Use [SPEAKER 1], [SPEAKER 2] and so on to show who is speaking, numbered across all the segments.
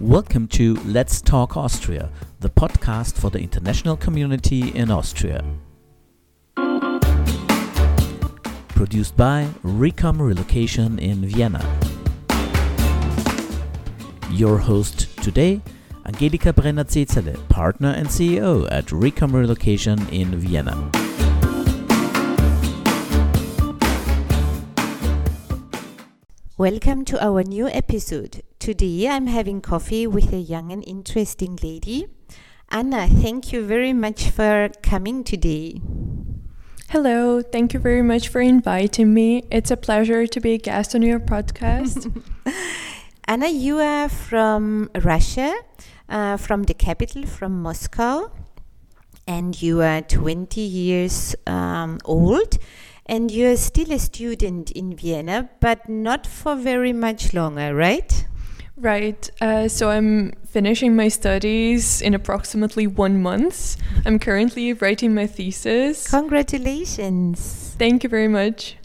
[SPEAKER 1] Welcome to Let's Talk Austria, the podcast for the international community in Austria. Produced by Recom Relocation in Vienna. Your host today, Angelika Brenner-Zezele, partner and CEO at Recom Relocation in Vienna.
[SPEAKER 2] Welcome to our new episode. Today I'm having coffee with a young and interesting lady. Anna, thank you very much for coming today.
[SPEAKER 3] Hello, thank you very much for inviting me. It's a pleasure to be a guest on your podcast.
[SPEAKER 2] Anna, you are from Russia, uh, from the capital, from Moscow, and you are 20 years um, old and you're still a student in Vienna, but not for very much longer, right?
[SPEAKER 3] Right. Uh, so I'm finishing my studies in approximately one month. I'm currently writing my thesis.
[SPEAKER 2] Congratulations.
[SPEAKER 3] Thank you very much.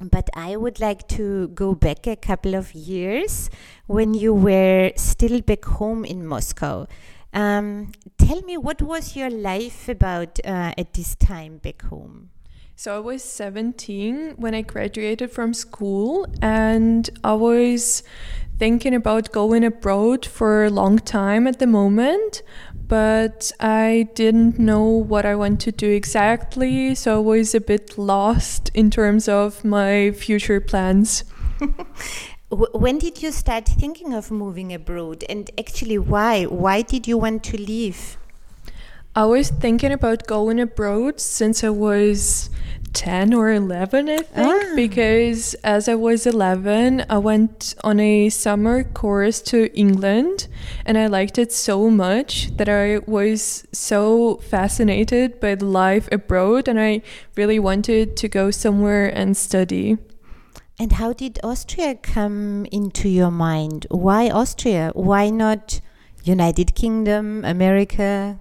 [SPEAKER 2] But I would like to go back a couple of years when you were still back home in Moscow. Um, tell me, what was your life about uh, at this time back home?
[SPEAKER 3] So I was 17 when I graduated from school, and I was thinking about going abroad for a long time at the moment, but I didn't know what I want to do exactly, so I was a bit lost in terms of my future plans.
[SPEAKER 2] when did you start thinking of moving abroad, and actually, why? Why did you want to leave?
[SPEAKER 3] I was thinking about going abroad since I was 10 or 11, I think, ah. because as I was 11, I went on a summer course to England and I liked it so much that I was so fascinated by the life abroad and I really wanted to go somewhere and study.
[SPEAKER 2] And how did Austria come into your mind? Why Austria? Why not United Kingdom, America?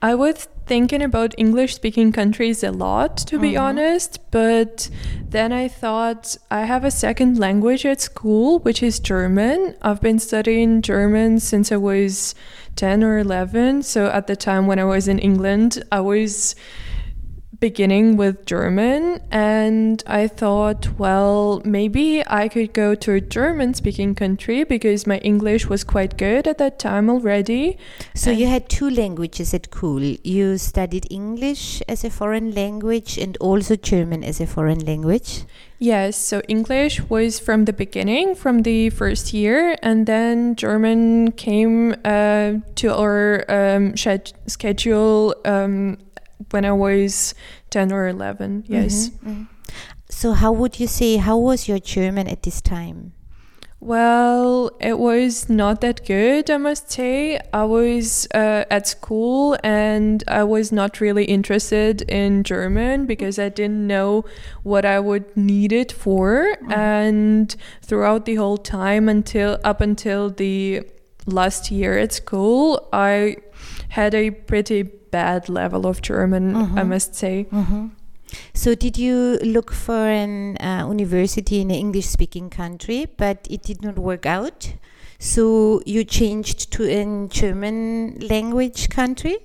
[SPEAKER 3] I was thinking about English speaking countries a lot, to be mm-hmm. honest, but then I thought I have a second language at school, which is German. I've been studying German since I was 10 or 11. So at the time when I was in England, I was beginning with German, and I thought, well, maybe I could go to a German speaking country because my English was quite good at that time already.
[SPEAKER 2] So, and you had two languages at school. You studied English as a foreign language and also German as a foreign language?
[SPEAKER 3] Yes, so English was from the beginning, from the first year, and then German came uh, to our um, schedule um, when I was 10 or 11, yes. Mm-hmm, mm-hmm.
[SPEAKER 2] So, how would you say, how was your German at this time?
[SPEAKER 3] Well, it was not that good, I must say. I was uh, at school and I was not really interested in German because I didn't know what I would need it for. Mm. And throughout the whole time until up until the last year at school, I had a pretty bad level of German, mm-hmm. I must say.
[SPEAKER 2] Mm-hmm. So, did you look for an uh, university in an English speaking country, but it did not work out? So, you changed to a German language country?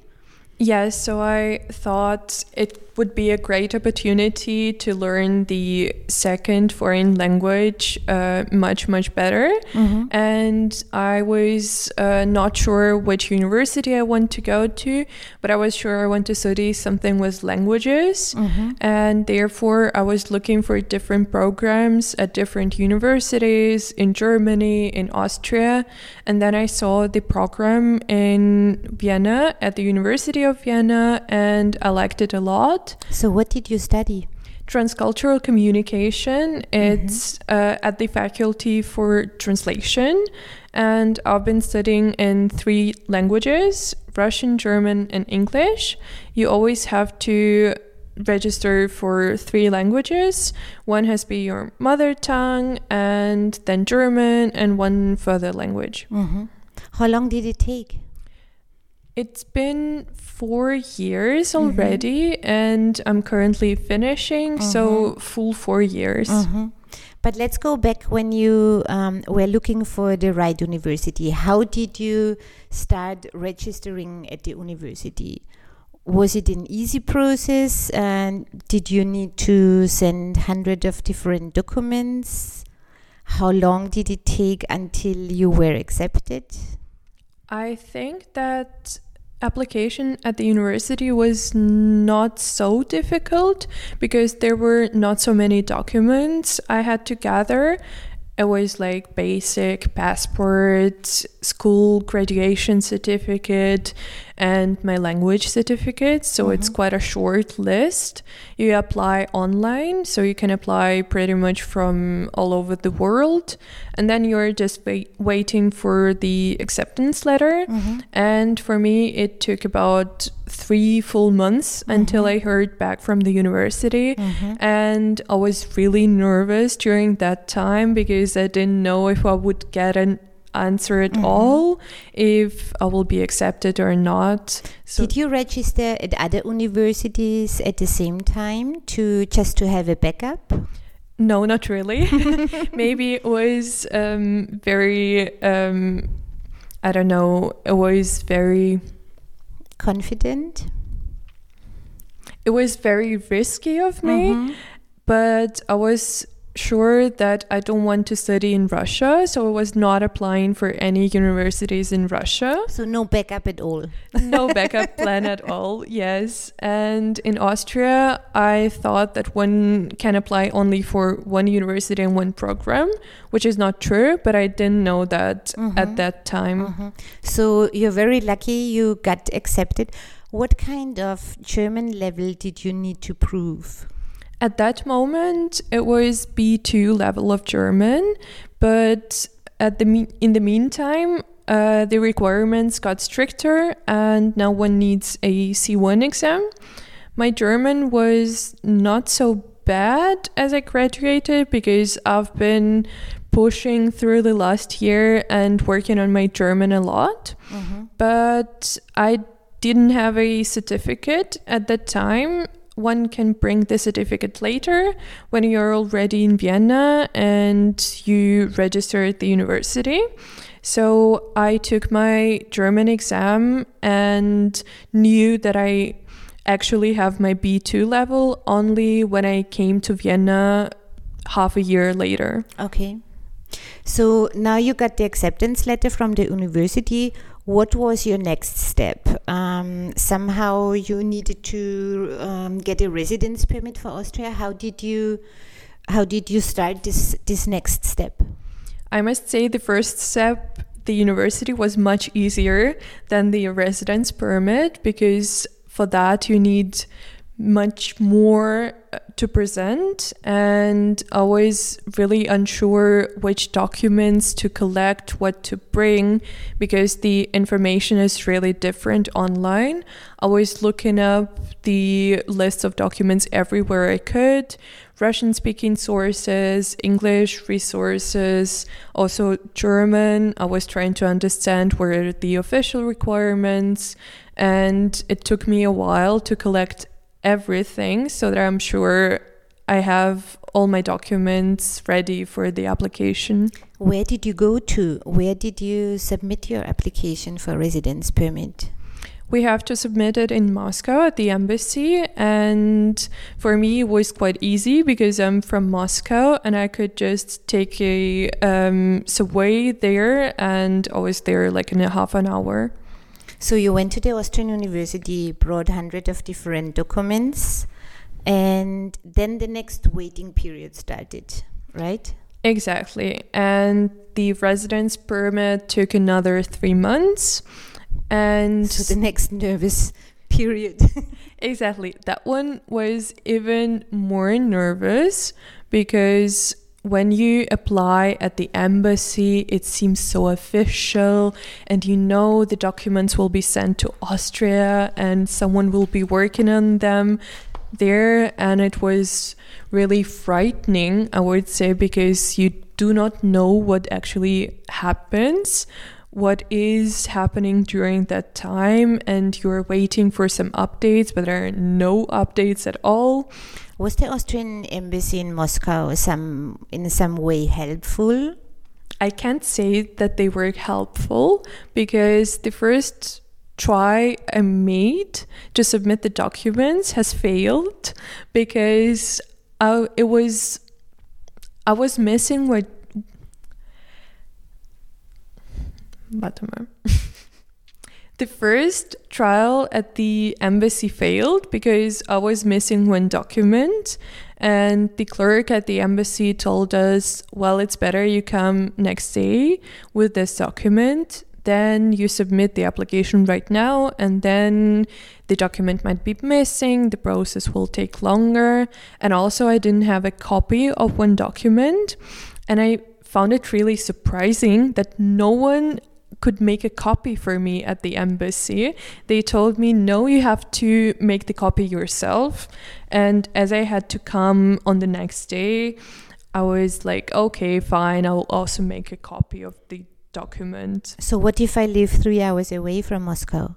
[SPEAKER 3] Yes, so I thought it would be a great opportunity to learn the second foreign language uh, much, much better. Mm-hmm. And I was uh, not sure which university I want to go to, but I was sure I want to study something with languages. Mm-hmm. And therefore, I was looking for different programs at different universities in Germany, in Austria. And then I saw the program in Vienna at the University of Vienna, and I liked it a lot.
[SPEAKER 2] So, what did you study?
[SPEAKER 3] Transcultural communication. It's mm-hmm. uh, at the Faculty for Translation, and I've been studying in three languages Russian, German, and English. You always have to register for three languages. One has to be your mother tongue, and then German, and one further language.
[SPEAKER 2] Mm-hmm. How long did it take?
[SPEAKER 3] It's been four years mm-hmm. already, mm-hmm. and I'm currently finishing, mm-hmm. so full four years.
[SPEAKER 2] Mm-hmm. But let's go back when you um, were looking for the right university. How did you start registering at the university? Was it an easy process? And did you need to send hundreds of different documents? How long did it take until you were accepted?
[SPEAKER 3] I think that application at the university was not so difficult because there were not so many documents I had to gather. It was like basic passport, school graduation certificate, and my language certificate. So it's mm-hmm. quite a short list. You apply online, so you can apply pretty much from all over the world. And then you're just wait- waiting for the acceptance letter. Mm-hmm. And for me, it took about three full months mm-hmm. until I heard back from the university. And I was really nervous during that time because I didn't know if I would get an answer at all, if I will be accepted or not. So
[SPEAKER 2] Did you register at other universities at the same time to just to have a backup?
[SPEAKER 3] no, not really. Maybe it was um, very, um, I don't know, it was very,
[SPEAKER 2] Confident?
[SPEAKER 3] it was very risky of me. but I was sure that I don't want to study in Russia, so I was not applying for any universities in Russia.
[SPEAKER 2] So no backup at all.
[SPEAKER 3] No backup plan at all, yes. And in Austria, I thought that one can apply only for one university and one program, which is not true, but I didn't know that at mm-hmm. that time. Mm-hmm.
[SPEAKER 2] So you're very lucky you got accepted. What kind of German level did you need to prove?
[SPEAKER 3] At that moment, it was B2 level of German, but at the me- in the meantime, uh, the requirements got stricter, and now one needs a C1 exam. My German was not so bad as I graduated because I've been pushing through the last year and working on my German a lot, but I didn't have a certificate at that time one can bring the certificate later when you're already in Vienna and you register at the university. So I took my German exam and knew that I actually have my B2 level only when I came to Vienna half a year later.
[SPEAKER 2] Okay. So now you got the acceptance letter from the university. What was your next step? Um, somehow you needed to um, get a residence permit for Austria. How did you, how did you start this this next step?
[SPEAKER 3] I must say the first step, the university was much easier than the residence permit because for that you need much more uh, to present and always really unsure which documents to collect, what to bring because the information is really different online. I was looking up the list of documents everywhere I could. Russian speaking sources, English resources, also German. I was trying to understand what are the official requirements, and it took me a while to collect everything so that I'm sure I have all my documents ready for the application.
[SPEAKER 2] Where did you go to? Where did you submit your application for residence permit?
[SPEAKER 3] We have to submit it in Moscow at the embassy, and for me it was quite easy because I'm from Moscow and I could just take a um, subway there, and I was there like in a half an hour.
[SPEAKER 2] So you went to the Austrian University, brought hundred of different documents, and then the next waiting period started, right?
[SPEAKER 3] Exactly, and the residence permit took another three months, and
[SPEAKER 2] So the next nervous period.
[SPEAKER 3] Exactly. That one was even more nervous because when you apply at the embassy, it seems so official, and you know the documents will be sent to Austria and someone will be working on them there. And it was really frightening, I would say, because you do not know what actually happens what is happening during that time and you're waiting for some updates but there are no updates at all
[SPEAKER 2] Was the Austrian embassy in Moscow some in some way helpful?
[SPEAKER 3] I can't say that they were helpful because the first try I made to submit the documents has failed because I, it was I was missing what the first trial at the embassy failed because I was missing one document and the clerk at the embassy told us, well, it's better you come next day with this document. Then you submit the application right now, and then the document might be missing. The process will take longer. And also, I didn't have a copy of one document. And I found it really surprising that no one could make a copy for me at the embassy. They told me, no, you have to make the copy yourself. And as I had to come on the next day, I was like, okay, fine, I'll also make a copy of the document.
[SPEAKER 2] So, what if I live three hours away from Moscow?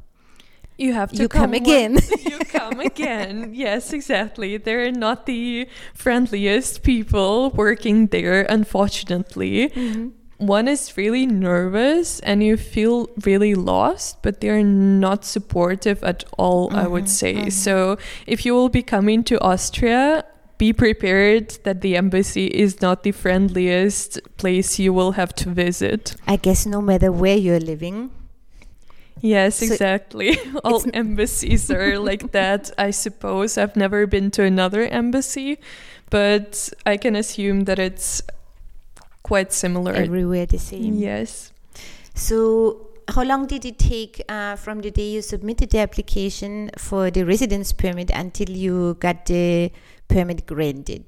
[SPEAKER 3] You have to
[SPEAKER 2] you come,
[SPEAKER 3] come
[SPEAKER 2] again.
[SPEAKER 3] you come again. Yes, exactly. They're not the friendliest people working there, unfortunately. Mm-hmm one is really nervous and you feel really lost, but they're not supportive at all, mm-hmm, I would say. Mm-hmm. So if you will be coming to Austria, be prepared that the embassy is not the friendliest place you will have to visit.
[SPEAKER 2] I guess no matter where you're living.
[SPEAKER 3] Yes, so exactly. All embassies are like that, I suppose. I've never been to another embassy, but I can assume that it's quite similar.
[SPEAKER 2] Everywhere the same.
[SPEAKER 3] Yes.
[SPEAKER 2] So, how long did it take uh, from the day you submitted the application for the residence permit until you got the permit granted?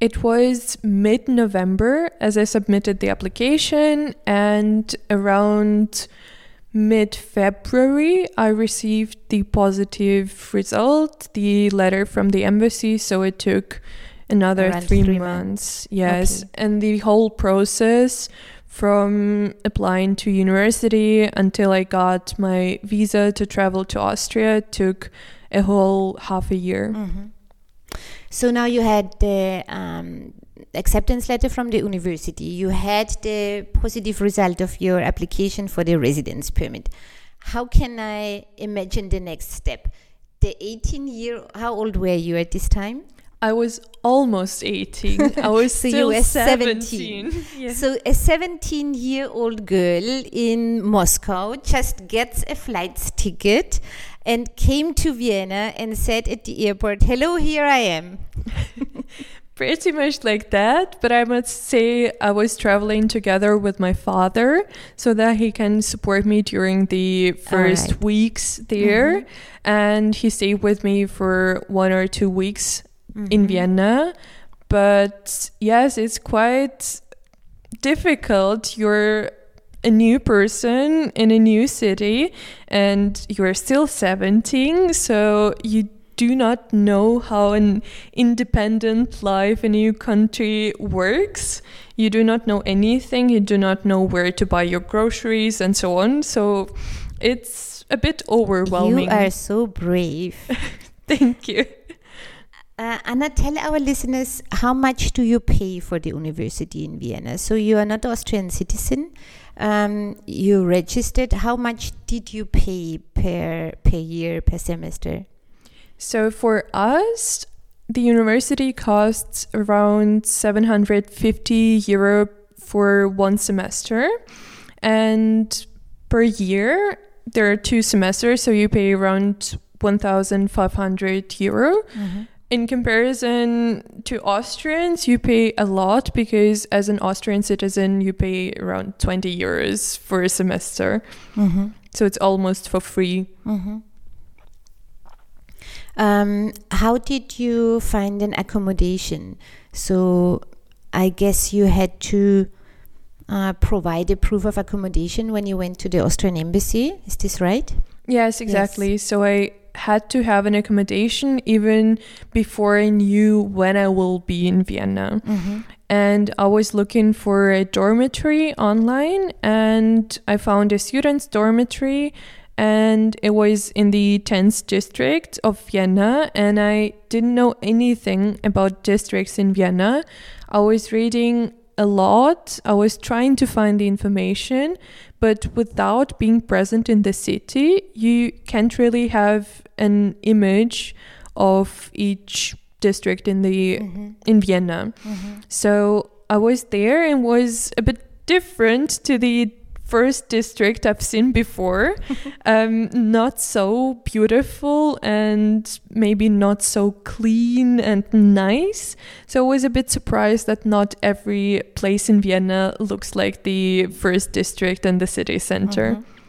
[SPEAKER 3] It was mid November as I submitted the application, and around mid February, I received the positive result, the letter from the embassy. So it took another three, three, months. months. Yes. Okay. And the whole process from applying to university until I got my visa to travel to Austria took a whole half a year. Mm-hmm.
[SPEAKER 2] So now you had the um, acceptance letter from the university, you had the positive result of your application for the residence permit. How can I imagine the next step? The 18 year, how old were you at this time?
[SPEAKER 3] I was almost 18. I was so still 17. 17.
[SPEAKER 2] Yeah. So a 17 year old girl in Moscow just gets a flight ticket and came to Vienna and said at the airport, "Hello, here I am."
[SPEAKER 3] Pretty much like that, but I must say I was traveling together with my father so that he can support me during the first right. weeks there. Mm-hmm. And he stayed with me for one or two weeks mm-hmm. in Vienna. But yes, it's quite difficult. You're a new person in a new city and you're still 17, so you do not know how an independent life in a new country works. You do not know anything, you do not know where to buy your groceries and so on. So it's a bit overwhelming.
[SPEAKER 2] You are so brave.
[SPEAKER 3] Thank you.
[SPEAKER 2] Uh, Anna, tell our listeners how much do you pay for the university in Vienna? So you are not Austrian citizen. Um, you registered. How much did you pay per per year per semester?
[SPEAKER 3] So for us, the university costs around 750 euro for one semester, and per year there are two semesters, so you pay around 1,500 euro. Mm-hmm in comparison to Austrians, you pay a lot because as an Austrian citizen, you pay around 20 euros for a semester. Mm-hmm. So it's almost for free. Mm-hmm.
[SPEAKER 2] Um, how did you find an accommodation? So I guess you had to uh, provide a proof of accommodation when you went to the Austrian embassy. Is this right?
[SPEAKER 3] Yes, exactly. Yes. So I had to have an accommodation even before I knew when I will be in Vienna. Mm-hmm. And I was looking for a dormitory online and I found a student's dormitory and it was in the 10th district of Vienna. And I didn't know anything about districts in Vienna. I was reading a lot, I was trying to find the information, but without being present in the city, you can't really have an image of each district in the mm-hmm. in Vienna. Mm-hmm. So I was there and was a bit different to the first district I've seen before. um, not so beautiful and maybe not so clean and nice. So I was a bit surprised that not every place in Vienna looks like the first district and the city center. Mm-hmm.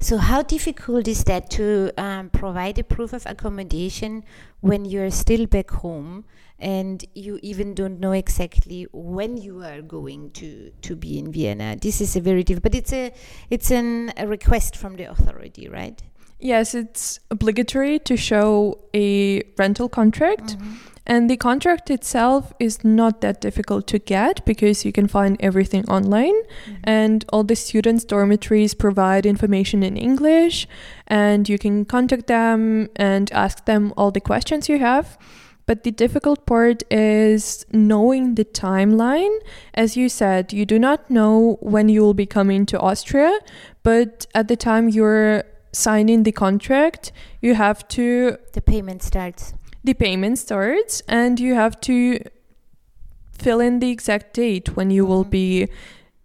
[SPEAKER 2] So, how difficult is that to um, provide a proof of accommodation when you're still back home and you even don't know exactly when you are going to, to be in Vienna? This is a very difficult, but it's a it's an, a request from the authority, right?
[SPEAKER 3] Yes, it's obligatory to show a rental contract. Mm-hmm. And the contract itself is not that difficult to get because you can find everything online. Mm-hmm. And all the students' dormitories provide information in English, and you can contact them and ask them all the questions you have. But the difficult part is knowing the timeline. As you said, you do not know when you will be coming to Austria, but at the time you're signing the contract, you have to.
[SPEAKER 2] The payment starts
[SPEAKER 3] the payment starts and you have to fill in the exact date when you will mm-hmm. be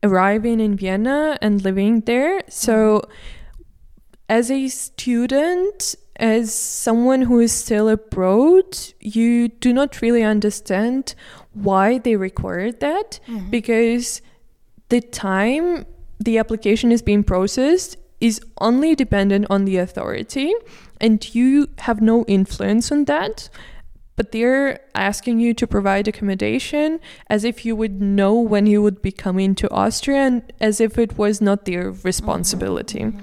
[SPEAKER 3] arriving in Vienna and living there. So, as a student, as someone who is still abroad, you do not really understand why they require that mm-hmm. because the time the application is being processed is only dependent on the authority and you have no influence on that but they're asking you to provide accommodation as if you would know when you would be coming to Austria and as if it was not their responsibility. Mm-hmm.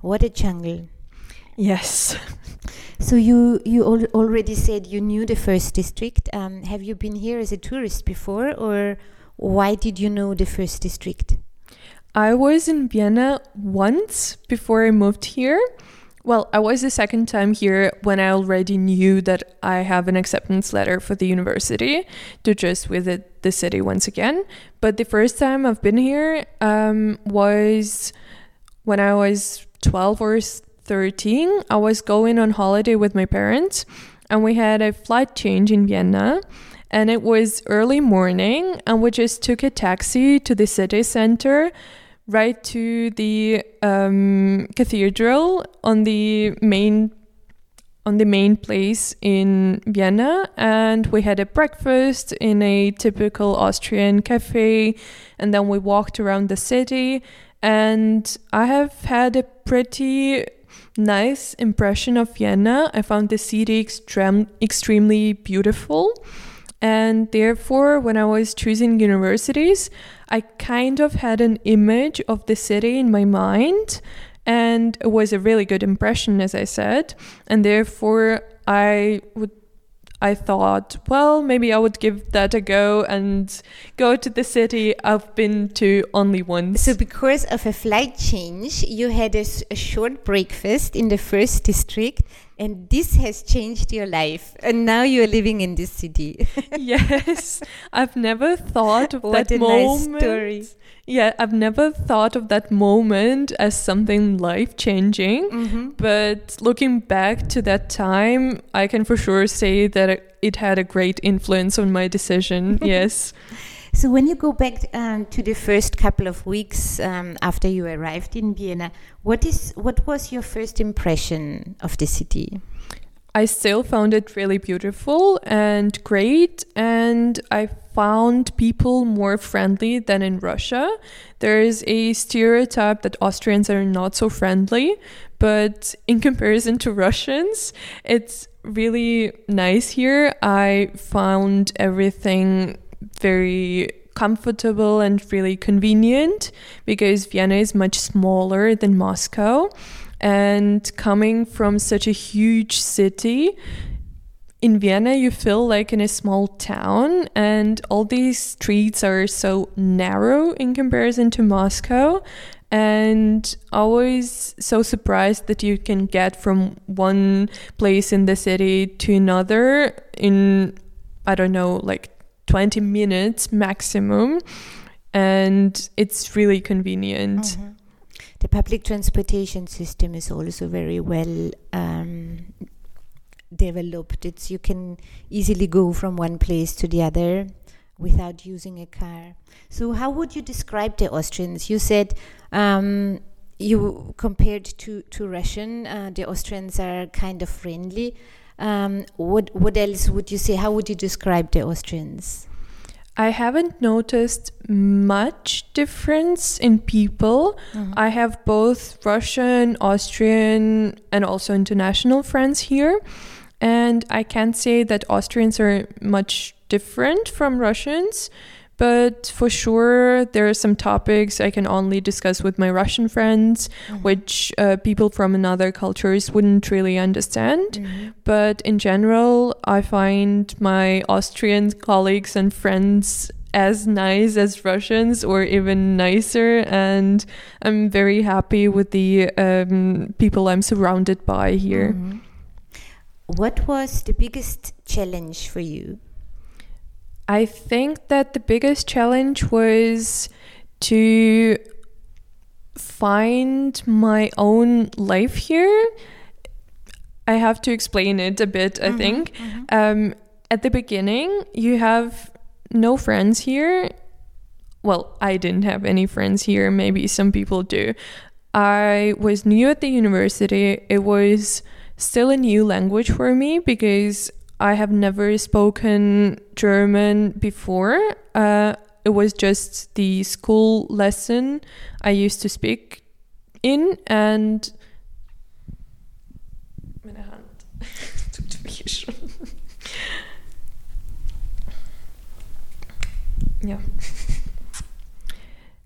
[SPEAKER 2] What a jungle.
[SPEAKER 3] Yes.
[SPEAKER 2] So you you al already said you knew the first district. Um, have you been here as a tourist before, or why did you know the first district?
[SPEAKER 3] I was in Vienna once before I moved here, well, I was the second time here when I already knew that I have an acceptance letter for the university to just visit the city once again. But the first time I've been here um, was when I was 12 or 13. I was going on holiday with my parents and we had a flight change in Vienna. And it was early morning, and we just took a taxi to the city center right to the um, cathedral on the main on the main place in Vienna. And we had a breakfast in a typical Austrian cafe. And then we walked around the city. And I have had a pretty nice impression of Vienna. I found the city extreme, extremely beautiful. And therefore when I was choosing universities I kind of had an image of the city in my mind, and it was a really good impression, as I said, and therefore I would. I thought, well, maybe I would give that a go and go to the city I've been to only once.
[SPEAKER 2] So, because of a flight change, you had a, a short breakfast in the first district and this has changed your life. And now you're living in this city.
[SPEAKER 3] Yes. I've never thought of what that moment nice story. yeah i've never thought of that moment as something life changing mm-hmm. but looking back to that time i can for sure say that it had a great influence on my decision. Yes
[SPEAKER 2] so when you go back um, to the first couple of weeks um, after you arrived in Vienna, what is what was your first impression of the city?
[SPEAKER 3] I still found it really beautiful and great, and I found people more friendly than in Russia. There is a stereotype that Austrians are not so friendly, but in comparison to Russians, it's really nice here. I found everything very comfortable and really convenient because Vienna is much smaller than Moscow. And coming from such a huge city, in Vienna, you feel like in a small town, and all these streets are so narrow in comparison to Moscow. And always so surprised that you can get from one place in the city to another in, I don't know, like 20 minutes maximum. And it's really convenient.
[SPEAKER 2] Mm-hmm. The public transportation system is also very well um, developed. It's you can easily go from one place to the other without using a car. So, how would you describe the Austrians? You said um, you compared to to Russian, uh, the Austrians are kind of friendly. Um, what what else would you say? How would you describe the Austrians?
[SPEAKER 3] I haven't noticed much difference in people.
[SPEAKER 2] Mm-hmm.
[SPEAKER 3] I have both Russian, Austrian, and also international friends here. And I can't say that Austrians are much different from Russians, but for sure, there are some topics I can only discuss with my Russian friends,
[SPEAKER 2] Mhm.
[SPEAKER 3] which uh, people from another cultures wouldn't really understand.
[SPEAKER 2] Mhm.
[SPEAKER 3] But in general, I find my Austrian colleagues and friends as nice as Russians or even nicer. And I'm very happy with the um, people I'm surrounded by here.
[SPEAKER 2] Mhm. What was the biggest challenge for you?
[SPEAKER 3] I think that the biggest challenge was to find my own life here. I have to explain it a bit, I
[SPEAKER 2] Mhm,
[SPEAKER 3] think.
[SPEAKER 2] mhm.
[SPEAKER 3] Um, at the beginning, you have no friends here. Well, I didn't have any friends here. Maybe some people do. I was new at the university. It was still a new language for me because I have never spoken German before. Uh, it was just the school lesson I used to speak in, and. Yeah.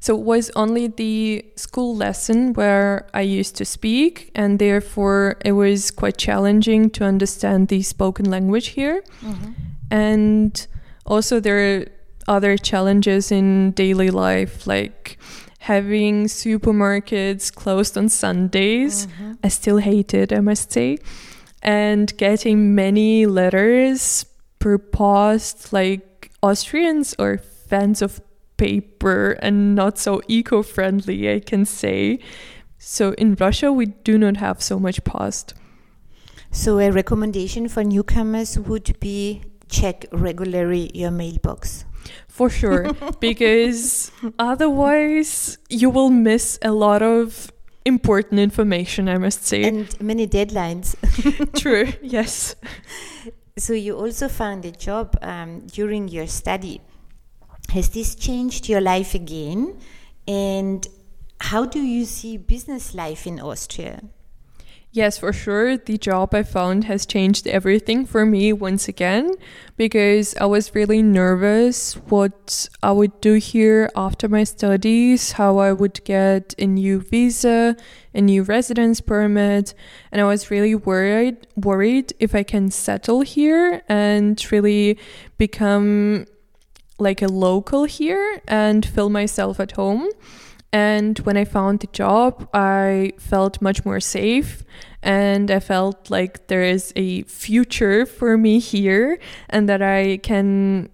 [SPEAKER 3] So it was only the school lesson where I used to speak, and therefore it was quite challenging to understand the spoken language here.
[SPEAKER 2] Mhm.
[SPEAKER 3] And also, there are other challenges in daily life, like having supermarkets closed on Sundays.
[SPEAKER 2] Mhm.
[SPEAKER 3] I still hate it, I must say. And getting many letters per post, like Austrians or fans of paper and not so eco friendly, I can say. So in Russia, we do not have so much post.
[SPEAKER 2] So, a recommendation for newcomers would be check regularly your mailbox.
[SPEAKER 3] For sure, because otherwise you will miss a lot of important information, I must say.
[SPEAKER 2] And many deadlines.
[SPEAKER 3] True, yes.
[SPEAKER 2] So, you also found a job um, during your study. Has this changed your life again? And how do you see business life in Austria?
[SPEAKER 3] Yes, for sure. The job I found has changed everything for me once again because I was really nervous what I would do here after my studies, how I would get a new visa, a new residence permit, and I was really worried worried if I can settle here and really become like a local here and feel myself at home. And when I found the job, I felt much more safe and I felt like there is a future for me here and that I can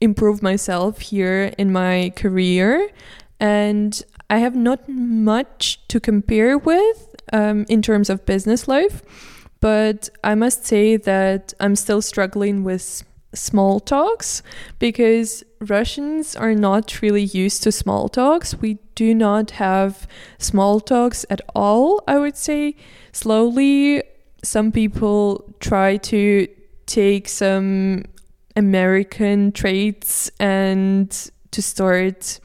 [SPEAKER 3] improve myself here in my career. And I have not much to compare with um, in terms of business life, but I must say that I'm still struggling with small talks because Russians are not really used to small talks. We do not have small talks at all, I would say. Slowly, some people try to take some American traits and to start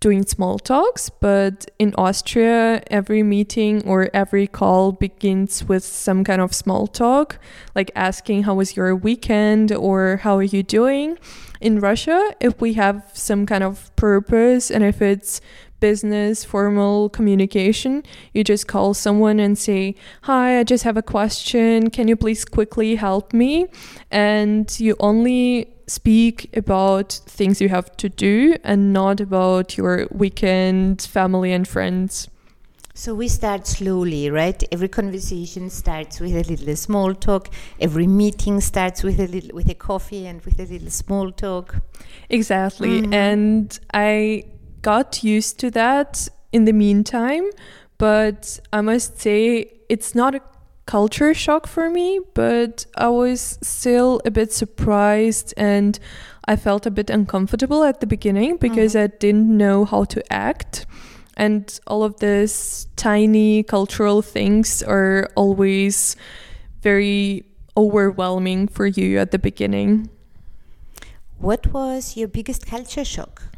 [SPEAKER 3] doing small talks, but in Austria, every meeting or every call begins with some kind of small talk, like asking how was your weekend or how are you doing. In Russia, if we have some kind of purpose and if it's business, formal communication, you just call someone and say, Hi, I just have a question. Can you please quickly help me? And you only speak about things you have to do and not about your weekend, family, and friends.
[SPEAKER 2] So we start slowly, right? Every conversation starts with a little small talk. Every meeting starts with a little with a coffee and with a little small talk.
[SPEAKER 3] Exactly. Mm. And I got used to that in the meantime, but I must say it's not a culture shock for me, but I was still a bit surprised and I felt a bit uncomfortable at the beginning because mm-hmm. I didn't know how to act and all of these tiny cultural things are always very overwhelming for you at the beginning.
[SPEAKER 2] What was your biggest culture shock?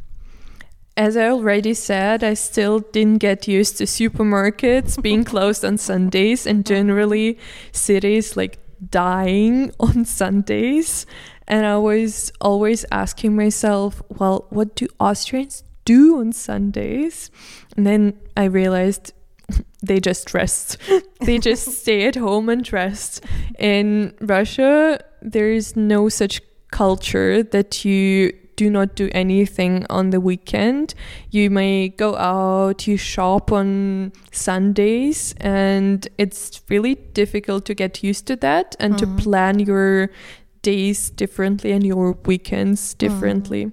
[SPEAKER 3] As I already said, I still didn't get used to supermarkets being closed on Sundays and generally cities like dying on Sundays. And I was always asking myself, well, what do Austrians do on Sundays? And then I realized they just rest. they just stay at home and rest. In Russia, there is no such culture that you do not do anything on the weekend. You may go out, you shop on Sundays, and it's really difficult to get used to that and mm. to plan your days differently and your weekends differently. Mm.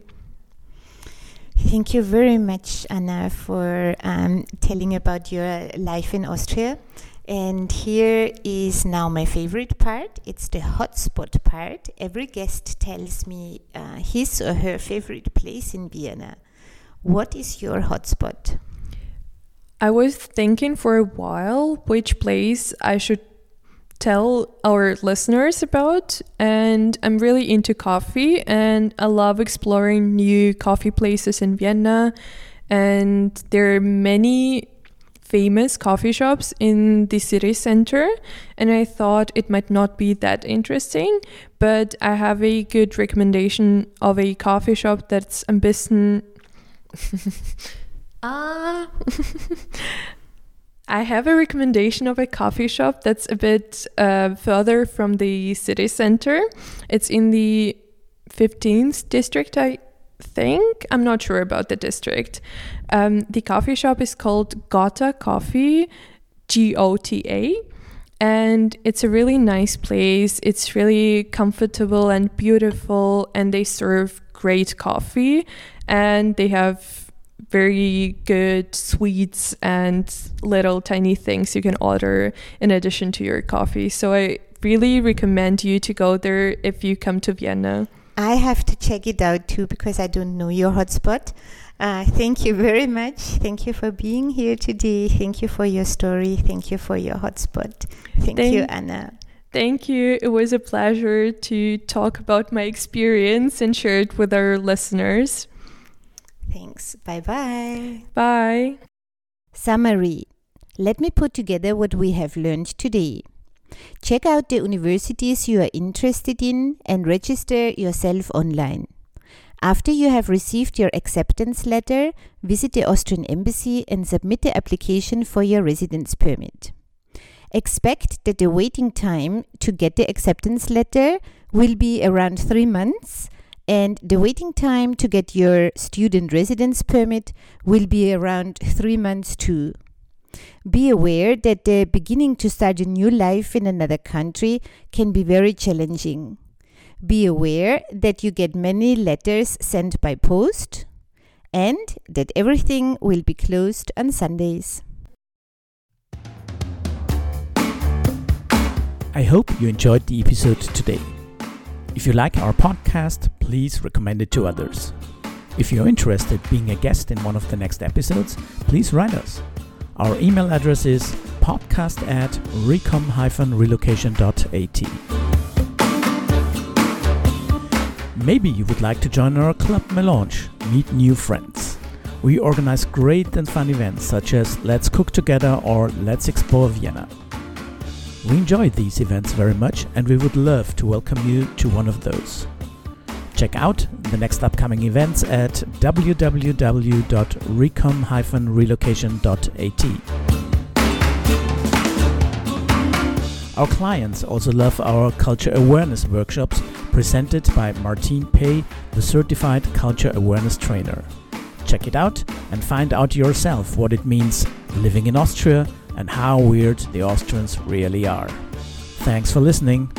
[SPEAKER 2] Thank you very much, Anna, for um, telling about your life in Austria. And here is now my favorite part. It's the hotspot part. Every guest tells me uh, his or her favorite place in Vienna. What is your hotspot?
[SPEAKER 3] I was thinking for a while which place I should tell our listeners about. And I'm really into coffee and I love exploring new coffee places in Vienna. And there are many famous coffee shops in the city center. And I thought it might not be that interesting, but I have a good recommendation of a coffee shop that's a bisschen. Ah. I have a recommendation of a coffee shop that's a bit uh, further from the city center. It's in the 15th district, I think. I'm not sure about the district. Um, the coffee shop is called Gota Coffee, G O T A. And it's a really nice place. It's really comfortable and beautiful, and they serve great coffee. And they have very good sweets and little tiny things you can order in addition to your coffee. So I really recommend you to go there if you come to Vienna.
[SPEAKER 2] I have to check it out too because I don't know your hotspot. Uh, thank you very much. Thank you for being here today. Thank you for your story. Thank you for your hotspot. Thank, thank you, Anna.
[SPEAKER 3] Thank you. It was a pleasure to talk about my experience and share it with our listeners.
[SPEAKER 2] Thanks. Bye bye.
[SPEAKER 3] Bye.
[SPEAKER 2] Summary Let me put together what we have learned today. Check out the universities you are interested in and register yourself online. After you have received your acceptance letter, visit the Austrian Embassy and submit the application for your residence permit. Expect that the waiting time to get the acceptance letter will be around three months and the waiting time to get your student residence permit will be around three months too. Be aware that the beginning to start a new life in another country can be very challenging. Be aware that you get many letters sent by post and that everything will be closed on Sundays.
[SPEAKER 1] I hope you enjoyed the episode today. If you like our podcast, please recommend it to others. If you're interested in being a guest in one of the next episodes, please write us. Our email address is podcast at recom-relocation.at. Maybe you would like to join our Club Melange, meet new friends. We organize great and fun events such as Let's Cook Together or Let's Explore Vienna. We enjoy these events very much and we would love to welcome you to one of those. Check out the next upcoming events at www.recom-relocation.at. Our clients also love our culture awareness workshops presented by Martine Pay, the certified culture awareness trainer. Check it out and find out yourself what it means living in Austria and how weird the Austrians really are. Thanks for listening.